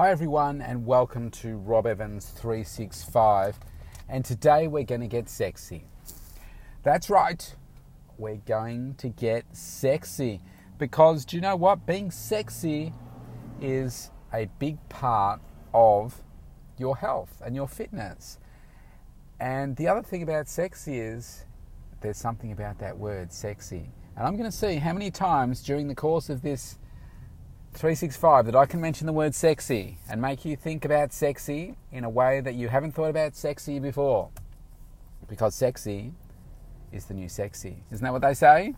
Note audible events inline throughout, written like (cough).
Hi, everyone, and welcome to Rob Evans 365. And today we're going to get sexy. That's right, we're going to get sexy because do you know what? Being sexy is a big part of your health and your fitness. And the other thing about sexy is there's something about that word, sexy. And I'm going to see how many times during the course of this 365 that I can mention the word sexy and make you think about sexy in a way that you haven't thought about sexy before. Because sexy is the new sexy. Isn't that what they say?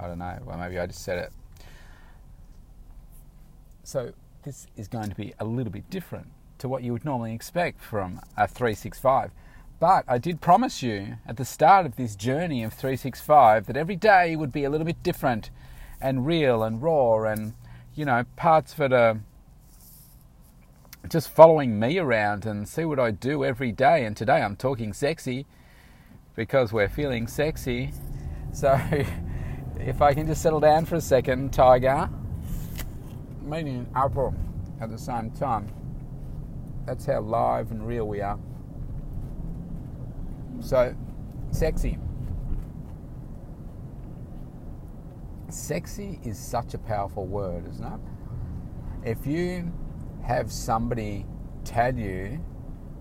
I don't know. Well, maybe I just said it. So, this is going to be a little bit different to what you would normally expect from a 365. But I did promise you at the start of this journey of 365 that every day would be a little bit different and real and raw and you know parts of it are just following me around and see what I do every day. And today I'm talking sexy because we're feeling sexy. (laughs) So if I can just settle down for a second, Tiger, meeting an apple at the same time. That's how live and real we are. So, sexy. Sexy is such a powerful word, isn't it? If you have somebody tell you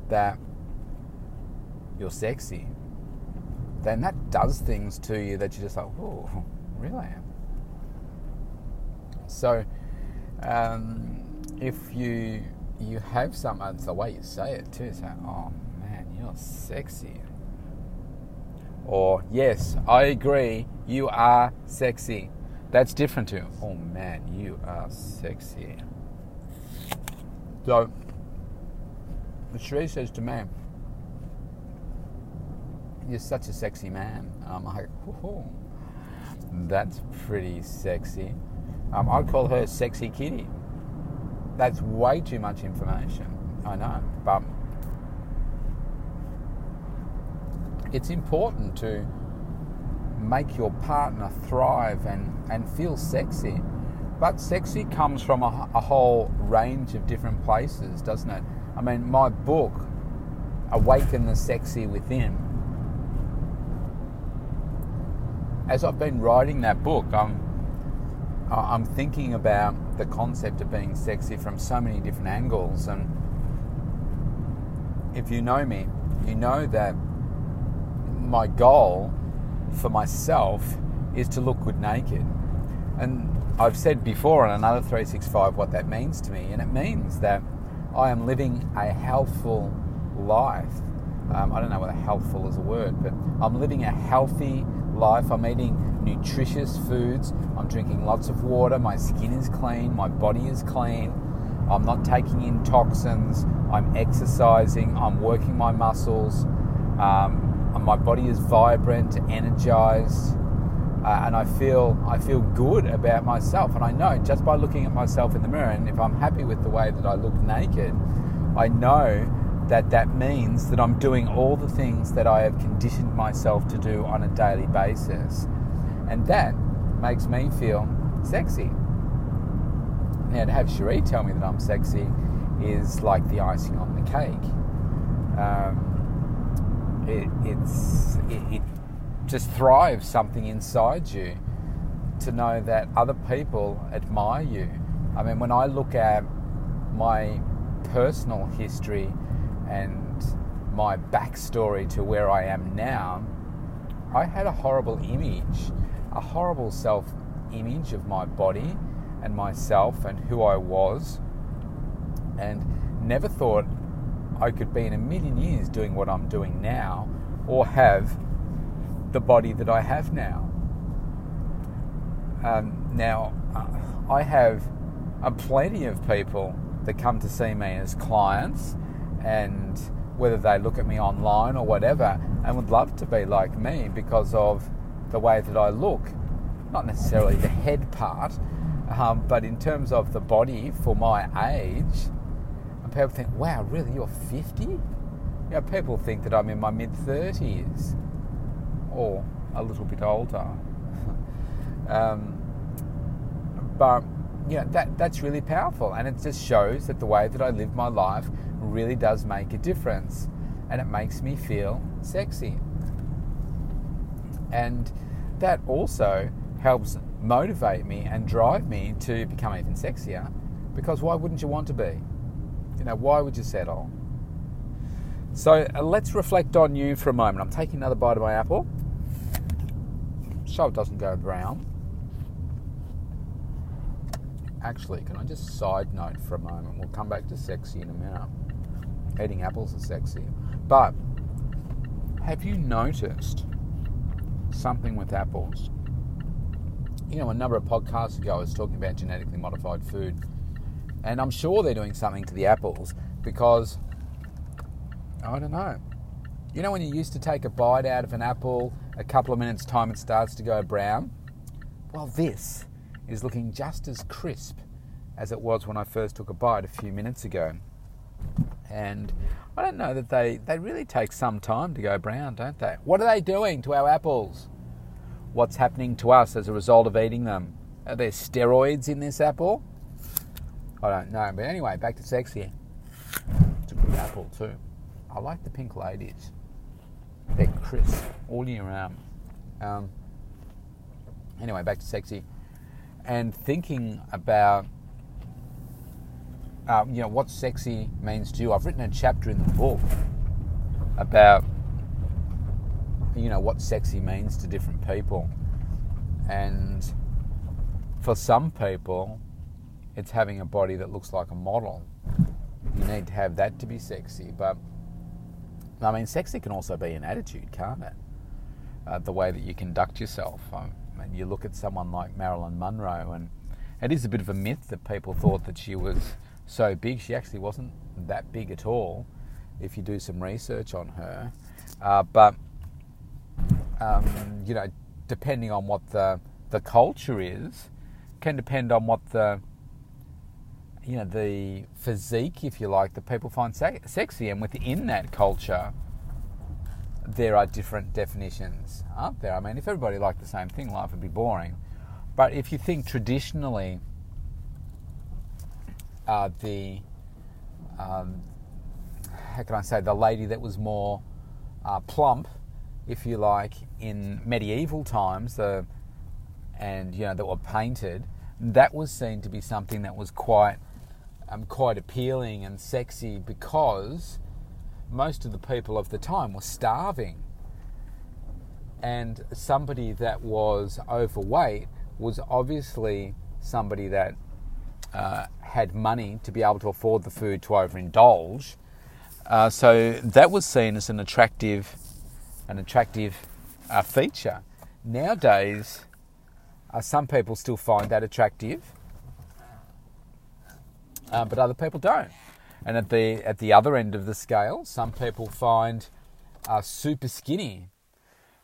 that you're sexy, then that does things to you that you're just like, oh, really? So, um, if you you have someone, it's the way you say it too. Say, oh man, you're sexy. Or yes, I agree, you are sexy. That's different to, oh man, you are sexy. So, Cherie says to me, You're such a sexy man. I'm like, oh, That's pretty sexy. Um, I'd call her Sexy Kitty. That's way too much information. I know, but it's important to make your partner thrive and, and feel sexy. But sexy comes from a, a whole range of different places, doesn't it? I mean, my book, Awaken the Sexy Within, as I've been writing that book, I'm, I'm thinking about the concept of being sexy from so many different angles. And if you know me, you know that my goal for myself is to look good naked. And I've said before on another 365 what that means to me, and it means that I am living a healthful life. Um, I don't know whether healthful is a word, but I'm living a healthy life. I'm eating nutritious foods. I'm drinking lots of water. My skin is clean. My body is clean. I'm not taking in toxins. I'm exercising. I'm working my muscles. Um, my body is vibrant, energized, uh, and I feel I feel good about myself. And I know just by looking at myself in the mirror, and if I'm happy with the way that I look naked, I know that that means that I'm doing all the things that I have conditioned myself to do on a daily basis, and that makes me feel sexy. Now, to have Cherie tell me that I'm sexy is like the icing on the cake. Um, it, it's it, it just thrives something inside you to know that other people admire you. I mean, when I look at my personal history and my backstory to where I am now, I had a horrible image, a horrible self image of my body and myself and who I was, and never thought I could be in a million years doing what I'm doing now or have the body that I have now. Um, now, uh, I have uh, plenty of people that come to see me as clients, and whether they look at me online or whatever, and would love to be like me because of the way that I look. Not necessarily the head part, um, but in terms of the body for my age, people think, wow, really, you're 50? You know, people think that I'm in my mid 30s or a little bit older. (laughs) um, but you know, that, that's really powerful. And it just shows that the way that I live my life really does make a difference. And it makes me feel sexy. And that also helps motivate me and drive me to become even sexier. Because why wouldn't you want to be? You know, why would you settle? So uh, let's reflect on you for a moment. I'm taking another bite of my apple so it doesn't go brown. Actually, can I just side note for a moment? We'll come back to sexy in a minute. Eating apples is sexy. But have you noticed something with apples? You know, a number of podcasts ago, I was talking about genetically modified food. And I'm sure they're doing something to the apples because, I don't know. You know, when you used to take a bite out of an apple, a couple of minutes' time it starts to go brown? Well, this is looking just as crisp as it was when I first took a bite a few minutes ago. And I don't know that they, they really take some time to go brown, don't they? What are they doing to our apples? What's happening to us as a result of eating them? Are there steroids in this apple? I don't know. But anyway, back to sexy. It's a good apple too. I like the pink ladies. They're crisp all year round. Um, anyway, back to sexy and thinking about uh, you know what sexy means to you. I've written a chapter in the book about you know what sexy means to different people, and for some people, it's having a body that looks like a model. You need to have that to be sexy, but I mean, sexy can also be an attitude, can't it? Uh, the way that you conduct yourself. Um, and you look at someone like Marilyn Monroe, and it is a bit of a myth that people thought that she was so big. She actually wasn't that big at all, if you do some research on her. Uh, but um, you know, depending on what the the culture is, can depend on what the you know the physique, if you like, that people find se- sexy, and within that culture, there are different definitions, aren't there? I mean, if everybody liked the same thing, life would be boring. But if you think traditionally, uh, the um, how can I say the lady that was more uh, plump, if you like, in medieval times, the and you know that were painted, that was seen to be something that was quite um, quite appealing and sexy because most of the people of the time were starving. And somebody that was overweight was obviously somebody that uh, had money to be able to afford the food to overindulge. Uh, so that was seen as an attractive, an attractive uh, feature. Nowadays, uh, some people still find that attractive, uh, but other people don't. And at the at the other end of the scale, some people find uh, super skinny.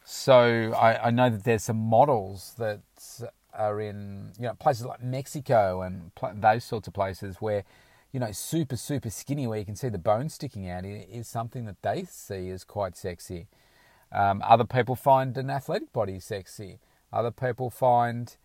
So I, I, know that there's some models that are in you know places like Mexico and pl- those sorts of places where you know super super skinny, where you can see the bone sticking out, is something that they see as quite sexy. Um, other people find an athletic body sexy. Other people find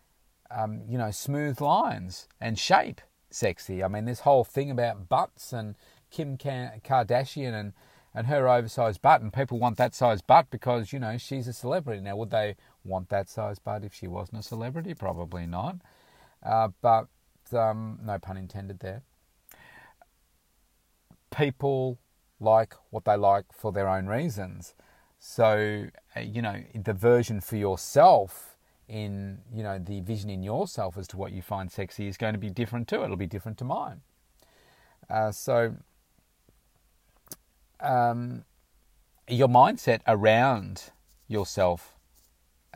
um, you know smooth lines and shape sexy. I mean, this whole thing about butts and Kim Kardashian and, and her oversized butt, and people want that size butt because, you know, she's a celebrity. Now, would they want that size butt if she wasn't a celebrity? Probably not. Uh, but um, no pun intended there. People like what they like for their own reasons. So, uh, you know, the version for yourself in you know the vision in yourself as to what you find sexy is going to be different too. It'll be different to mine. Uh, so um, your mindset around yourself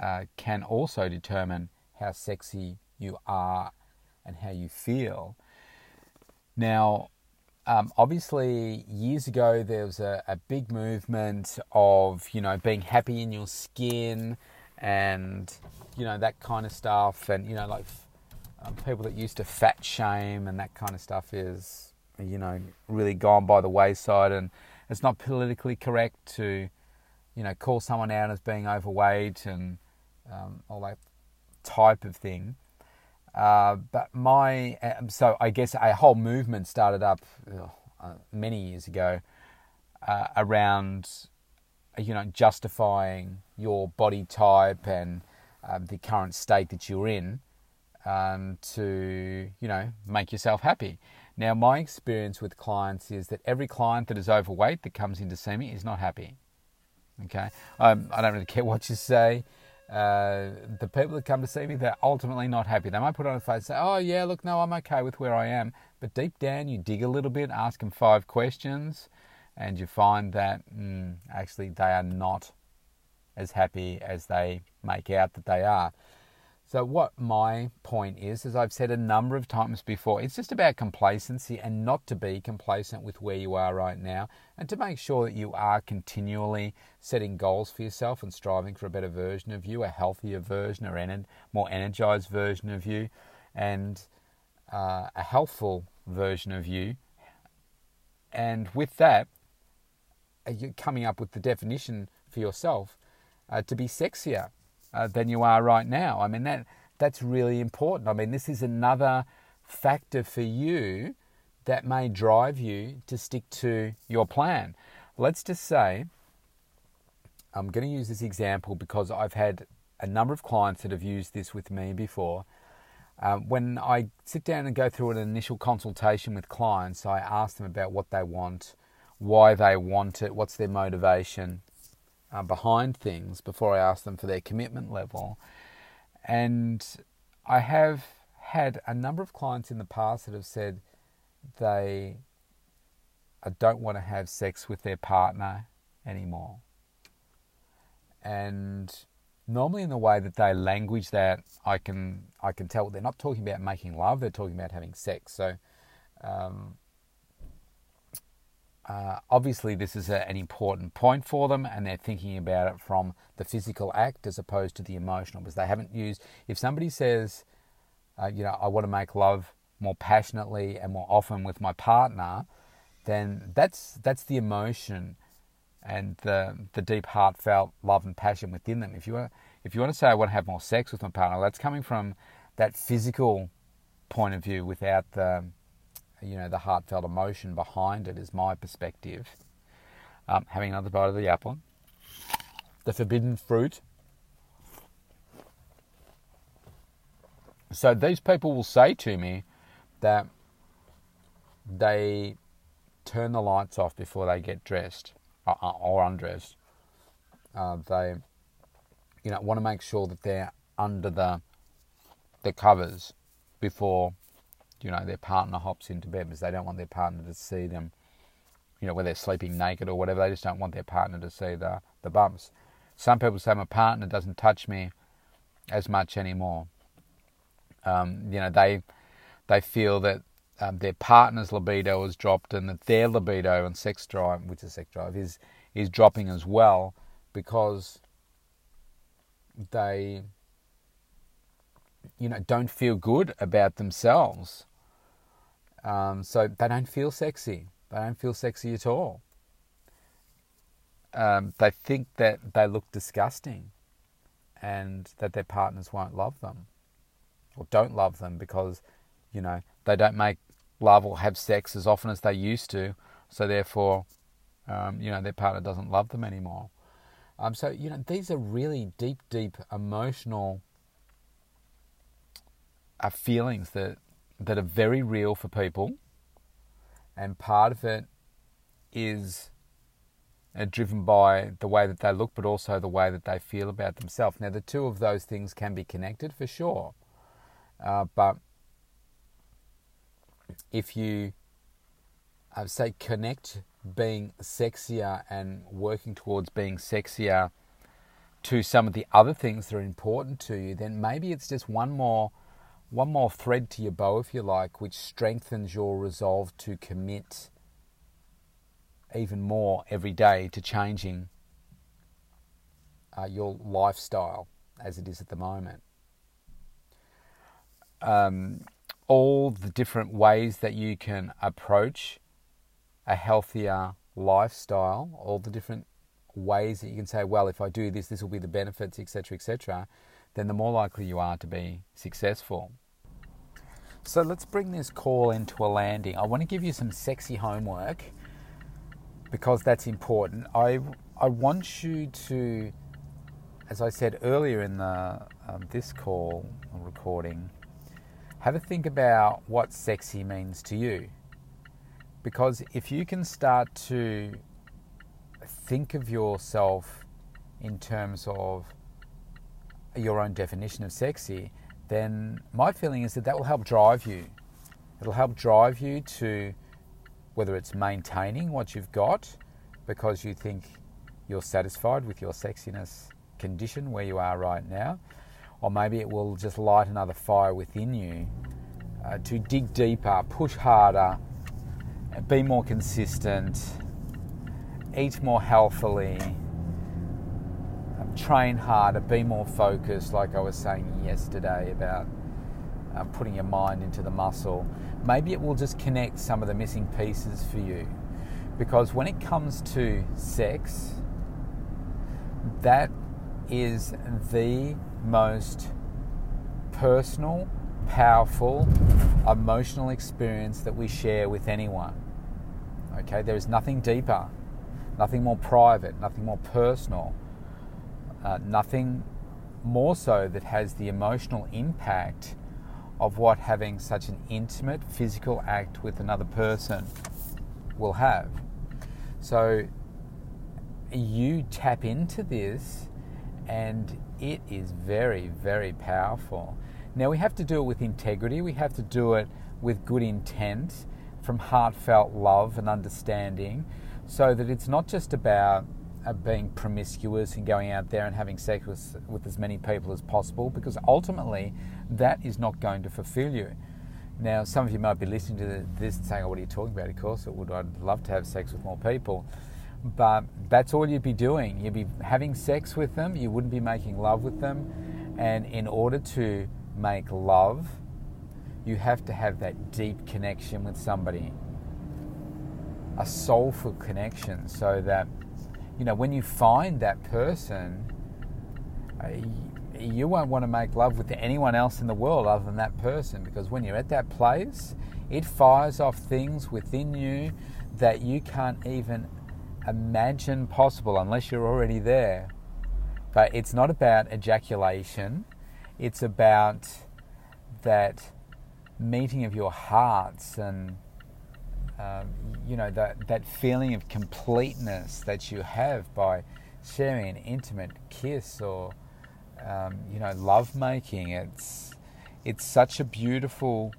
uh, can also determine how sexy you are and how you feel. Now, um, obviously, years ago there was a, a big movement of you know being happy in your skin and you know that kind of stuff, and you know like um, people that used to fat shame and that kind of stuff is you know really gone by the wayside, and it's not politically correct to you know call someone out as being overweight and um, all that type of thing. Uh, but my um, so I guess a whole movement started up uh, many years ago uh, around you know justifying your body type and um, the current state that you're in um, to you know make yourself happy. Now, my experience with clients is that every client that is overweight that comes in to see me is not happy. Okay, um, I don't really (laughs) care what you say. Uh, the people that come to see me, they're ultimately not happy. They might put on a face and say, "Oh yeah, look, no, I'm okay with where I am." But deep down, you dig a little bit, ask them five questions, and you find that mm, actually they are not as happy as they make out that they are. So, what my point is, as I've said a number of times before, it's just about complacency and not to be complacent with where you are right now and to make sure that you are continually setting goals for yourself and striving for a better version of you, a healthier version, or more energized version of you, and uh, a healthful version of you. And with that, uh, you're coming up with the definition for yourself uh, to be sexier uh, than you are right now. I mean that that's really important. I mean this is another factor for you that may drive you to stick to your plan. Let's just say I'm going to use this example because I've had a number of clients that have used this with me before. Um, when I sit down and go through an initial consultation with clients, I ask them about what they want, why they want it, what's their motivation, uh, behind things before I ask them for their commitment level. And I have had a number of clients in the past that have said they don't want to have sex with their partner anymore. And normally in the way that they language that, I can I can tell they're not talking about making love; they're talking about having sex. So um, uh, obviously, this is a, an important point for them, and they're thinking about it from the physical act as opposed to the emotional, because they haven't used. If somebody says, uh, you know, I want to make love more passionately and more often with my partner, then that's that's the emotion and the the deep heartfelt love and passion within them. If you want, if you want to say I want to have more sex with my partner, that's coming from that physical point of view without the you know, the heartfelt emotion behind it is my perspective. Um, having another bite of the apple. The forbidden fruit. So these people will say to me that they turn the lights off before they get dressed or, uh, uh, or undressed. Uh, they, you know, want to make sure that they're under the the covers before you know, their partner hops into bed because they don't want their partner to see them, you know, whether they're sleeping naked or whatever. They just don't want their partner to see the, the bumps. Some people say my partner doesn't touch me as much anymore. Um, you know, they they feel that um, their partner's libido has dropped and that their libido and sex drive, which is sex drive, is is dropping as well because they you know don't feel good about themselves um, so they don't feel sexy. They don't feel sexy at all. Um, they think that they look disgusting and that their partners won't love them or don't love them because, you know, they don't make love or have sex as often as they used to. So therefore, um, you know, their partner doesn't love them anymore. Um, so, you know, these are really deep, deep emotional uh, feelings that that are very real for people, and part of it is uh, driven by the way that they look, but also the way that they feel about themselves. Now, the two of those things can be connected for sure, uh, but if you uh, say connect being sexier and working towards being sexier to some of the other things that are important to you, then maybe it's just one more one more thread to your bow, if you like, which strengthens your resolve to commit even more every day to changing uh, your lifestyle as it is at the moment. Um, all the different ways that you can approach a healthier lifestyle, all the different ways that you can say, well, if I do this, this will be the benefits, etc., etc then the more likely you are to be successful. So let's bring this call into a landing. I want to give you some sexy homework because that's important. I I want you to, as I said earlier in the um, this call recording, have a think about what sexy means to you. Because if you can start to think of yourself in terms of your own definition of sexy, then my feeling is that that will help drive you. It'll help drive you to whether it's maintaining what you've got because you think you're satisfied with your sexiness condition where you are right now, or maybe it will just light another fire within you uh, to dig deeper, push harder, be more consistent, eat more healthily, train harder, be more focused, like I was saying yesterday about uh, putting your mind into the muscle. Maybe it will just connect some of the missing pieces for you. Because when it comes to sex, that is the most personal, powerful, emotional experience that we share with anyone. Okay, there is nothing deeper, nothing more private, nothing more personal, uh, nothing more so that has the emotional impact of what having such an intimate physical act with another person will have. So you tap into this and it is very, very powerful. Now, we have to do it with integrity, we have to do it with good intent, from heartfelt love and understanding, so that it's not just about being promiscuous and going out there and having sex with, with as many people as possible, because ultimately that is not going to fulfill you. Now, some of you might be listening to this and saying, oh, What are you talking about? Of course, it would. I'd love to have sex with more people. But that's all you'd be doing. You'd be having sex with them, you wouldn't be making love with them. And in order to make love, you have to have that deep connection with somebody, a soulful connection, so that, you know, when you find that person, uh, you won't want to make love with anyone else in the world other than that person because when you're at that place, it fires off things within you that you can't even imagine possible unless you're already there. But it's not about ejaculation, it's about that meeting of your hearts and um, you know that that feeling of completeness that you have by sharing an intimate kiss or um, you know love making it's it's such a beautiful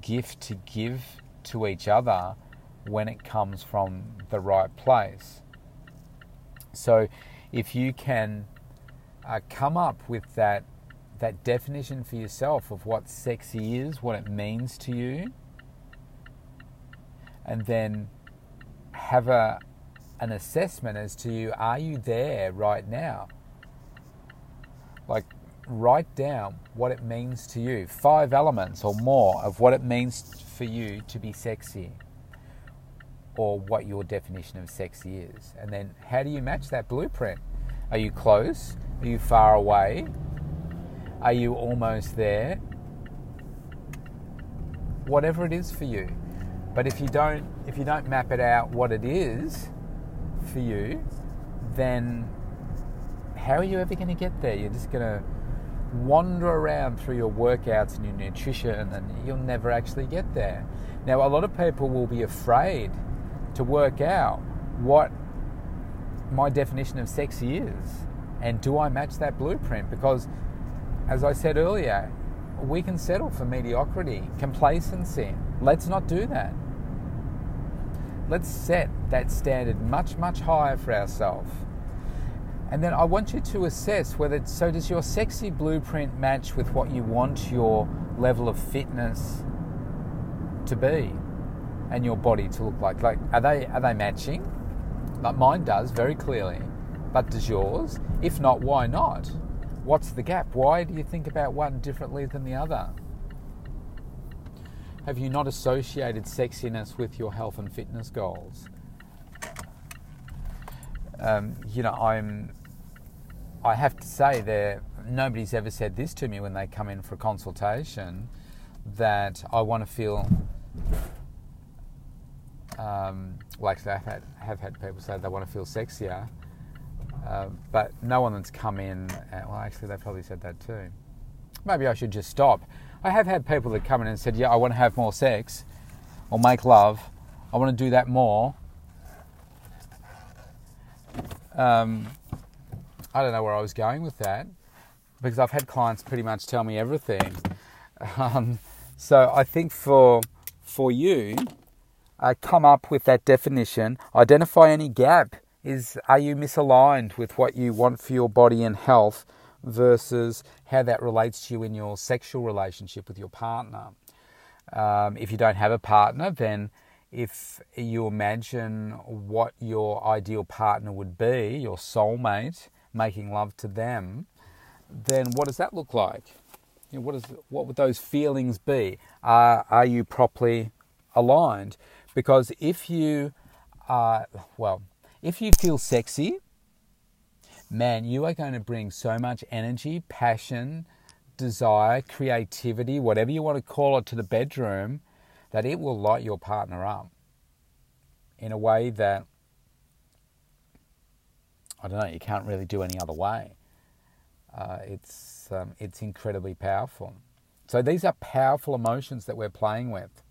gift to give to each other when it comes from the right place. So, if you can uh, come up with that that definition for yourself of what sexy is, what it means to you, and then have a an assessment as to you are you there right now? Like write down what it means to you, five elements or more of what it means for you to be sexy or what your definition of sexy is. And then how do you match that blueprint? Are you close? Are you far away? Are you almost there? Whatever it is for you. But if you don't if you don't map it out what it is for you, then how are you ever going to get there? You're just going to wander around through your workouts and your nutrition and you'll never actually get there. Now, a lot of people will be afraid to work out what my definition of sexy is and do I match that blueprint? Because, as I said earlier, we can settle for mediocrity, complacency. Let's not do that. Let's set that standard much, much higher for ourselves. And then I want you to assess whether, so does your sexy blueprint match with what you want your level of fitness to be? and your body to look like? Like, are they are they matching? Like mine does very clearly, but does yours? If not, why not? What's the gap? Why do you think about one differently than the other? Have you not associated sexiness with your health and fitness goals? Um, you know, I'm. I have to say, there nobody's ever said this to me when they come in for a consultation that I want to feel. Um, well, actually, I have had, have had people say they want to feel sexier, uh, but no one that's come in. Uh, well, actually, they probably said that too. Maybe I should just stop. I have had people that come in and said, "Yeah, I want to have more sex, or make love. I want to do that more." Um, I don't know where I was going with that because I've had clients pretty much tell me everything. (laughs) Um, so I think for for you, uh, come up with that definition. Identify any gap. Is are you misaligned with what you want for your body and health versus how that relates to you in your sexual relationship with your partner? Um, if you don't have a partner, then if you imagine what your ideal partner would be, your soulmate, making love to them, then what does that look like? You know, what, is, what would those feelings be? Uh, are you properly aligned? Because if you are, well, if you feel sexy, man, you are going to bring so much energy, passion, desire, creativity, whatever you want to call it, to the bedroom that it will light your partner up in a way that I don't know, you can't really do any other way. Uh, it's um, it's incredibly powerful. So these are powerful emotions that we're playing with.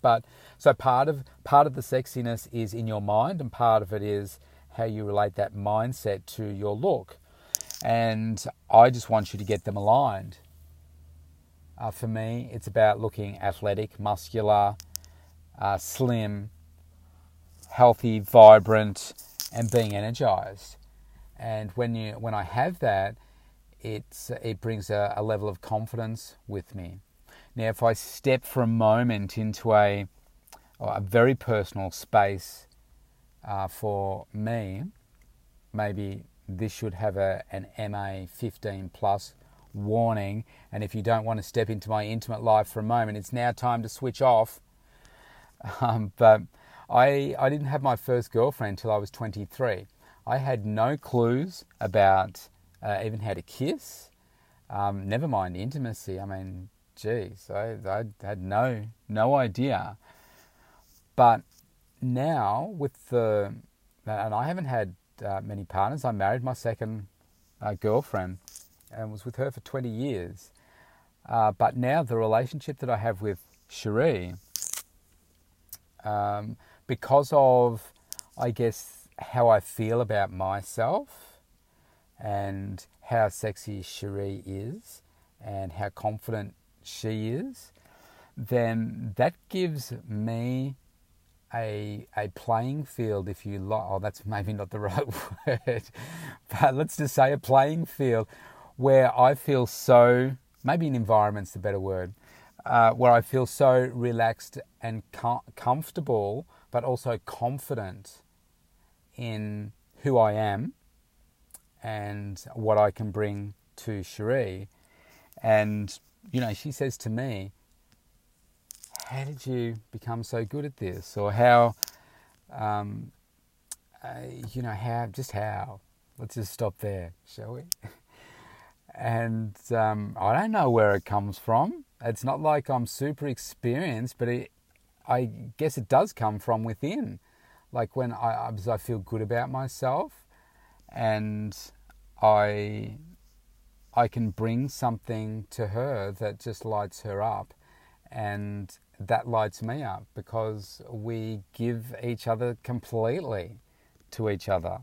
But so part of part of the sexiness is in your mind, and part of it is how you relate that mindset to your look. And I just want you to get them aligned. Uh, for me, it's about looking athletic, muscular, uh, slim, healthy, vibrant, and being energized. And when you when I have that, it's it brings a, a level of confidence with me. Now, if I step for a moment into a a very personal space uh, for me, maybe this should have a, an MA 15 plus warning. And if you don't want to step into my intimate life for a moment, it's now time to switch off. (laughs) Um, but I, I didn't have my first girlfriend until I was 23. I had no clues about uh, even how to kiss, um, never mind intimacy. I mean, geez, I, I had no, no idea. But now, with the, and I haven't had uh, many partners, I married my second uh, girlfriend and was with her for 20 years. Uh, but now the relationship that I have with Cherie, um, because of, I guess, how I feel about myself and how sexy Cherie is and how confident she is, then that gives me a a playing field, if you like. Oh, that's maybe not the (laughs) right word, but let's just say a playing field where I feel so, maybe an environment's the better word, uh, where I feel so relaxed and com- comfortable, but also confident in who I am and what I can bring to Cherie. And, you know, she says to me, How did you become so good at this? Or how, um, uh, you know, how, just how? Let's just stop there, shall we? (laughs) and um, I don't know where it comes from. It's not like I'm super experienced, but it, I guess it does come from within. Like when I, I feel good about myself, and I, I can bring something to her that just lights her up, and that lights me up because we give each other completely to each other,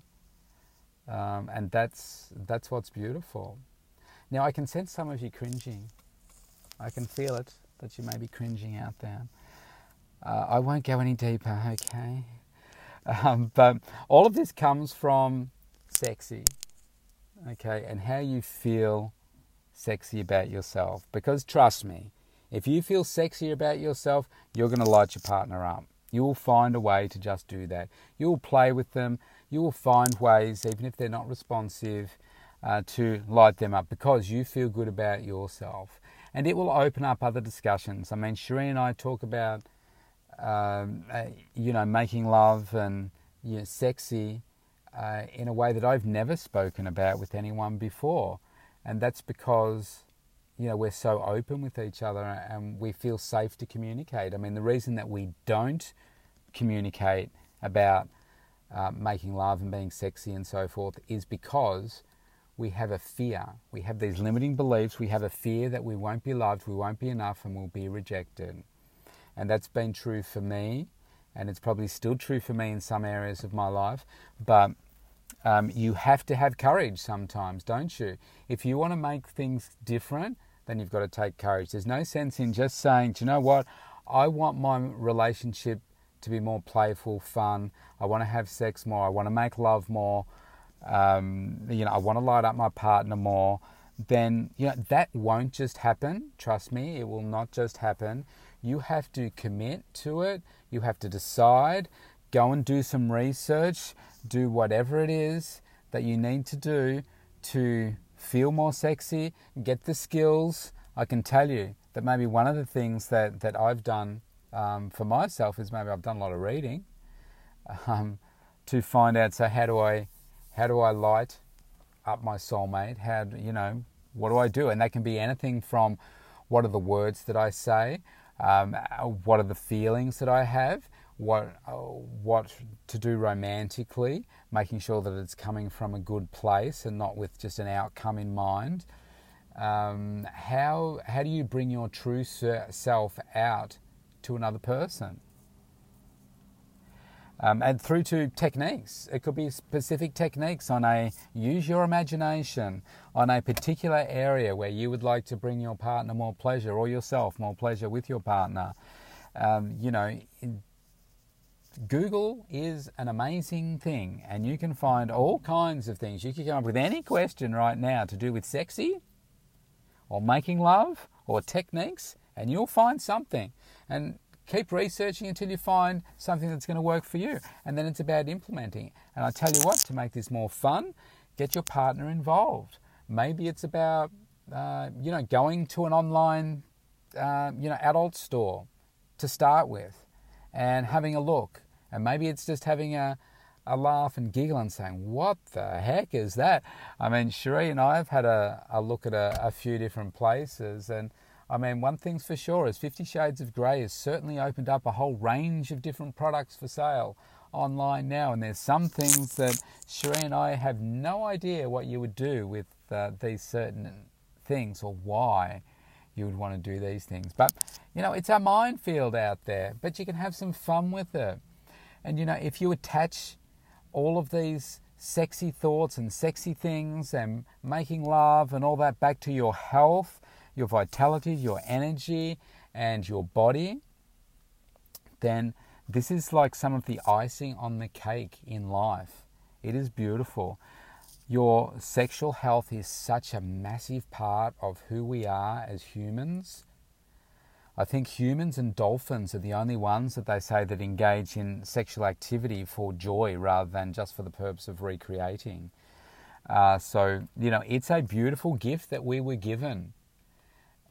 um, and that's that's what's beautiful. Now, I can sense some of you cringing. I can feel it, that you may be cringing out there. Uh, I won't go any deeper, okay? Um, but all of this comes from sexy, okay, and how you feel sexy about yourself. Because trust me, if you feel sexy about yourself, you're going to light your partner up. You will find a way to just do that. You will play with them. You will find ways, even if they're not responsive, uh, to light them up because you feel good about yourself. And it will open up other discussions. I mean, Cherie and I talk about, um, uh, you know, making love and you know, sexy uh, in a way that I've never spoken about with anyone before. And that's because you know we're so open with each other and we feel safe to communicate. I mean, the reason that we don't communicate about uh, making love and being sexy and so forth is because we have a fear. We have these limiting beliefs. We have a fear that we won't be loved, we won't be enough, and we'll be rejected. And that's been true for me, and it's probably still true for me in some areas of my life. But um, you have to have courage sometimes, don't you? If you want to make things different, then you've got to take courage. There's no sense in just saying, do you know what? I want my relationship to be more playful, fun. I want to have sex more. I want to make love more. Um, you know, I want to light up my partner more. Then you know that won't just happen. Trust me, it will not just happen. You have to commit to it. You have to decide. Go and do some research. Do whatever it is that you need to do to feel more sexy, get the skills. I can tell you that maybe one of the things that, that I've done um, for myself is maybe I've done a lot of reading um, to find out. So how do I how do I light up my soulmate? How do, you know what do I do? And that can be anything from what are the words that I say, um, what are the feelings that I have, what uh, what to do romantically, making sure that it's coming from a good place and not with just an outcome in mind. Um, how how do you bring your true self out to another person? Um, and through to techniques. It could be specific techniques on a use your imagination on a particular area where you would like to bring your partner more pleasure or yourself more pleasure with your partner. Um, you know, Google is an amazing thing, and you can find all kinds of things. You can come up with any question right now to do with sexy, or making love, or techniques, and you'll find something. And keep researching until you find something that's going to work for you. And then it's about implementing. And I tell you what, to make this more fun, get your partner involved. Maybe it's about, uh, you know, going to an online, uh, you know, adult store to start with and having a look and maybe it's just having a, a laugh and giggle and saying, What the heck is that? I mean, Cherie and I have had a, a look at a, a few different places. And I mean, one thing's for sure is Fifty Shades of Grey has certainly opened up a whole range of different products for sale online now. And there's some things that Cherie and I have no idea what you would do with uh, these certain things or why you would want to do these things. But, you know, it's a minefield out there, but you can have some fun with it. And you know, if you attach all of these sexy thoughts and sexy things and making love and all that back to your health, your vitality, your energy, and your body, then this is like some of the icing on the cake in life. It is beautiful. Your sexual health is such a massive part of who we are as humans I think humans and dolphins are the only ones that they say that engage in sexual activity for joy rather than just for the purpose of recreating. Uh, so, you know, it's a beautiful gift that we were given,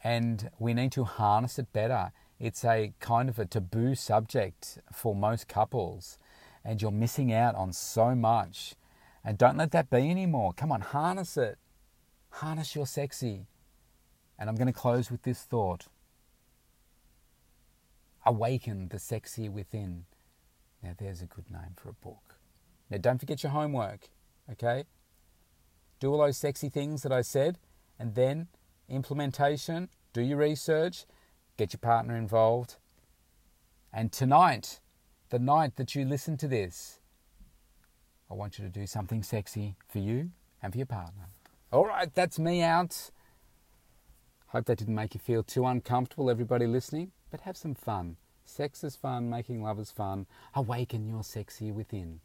and we need to harness it better. It's a kind of a taboo subject for most couples, and you're missing out on so much. And don't let that be anymore. Come on, harness it. Harness your sexy. And I'm going to close with this thought awaken the sexy within. Now, there's a good name for a book. Now, don't forget your homework, okay? Do all those sexy things that I said, and then implementation, do your research, get your partner involved. And tonight, the night that you listen to this, I want you to do something sexy for you and for your partner. All right, that's me out. Hope that didn't make you feel too uncomfortable, everybody listening but have some fun. Sex is fun, making love is fun. Awaken your sexy within.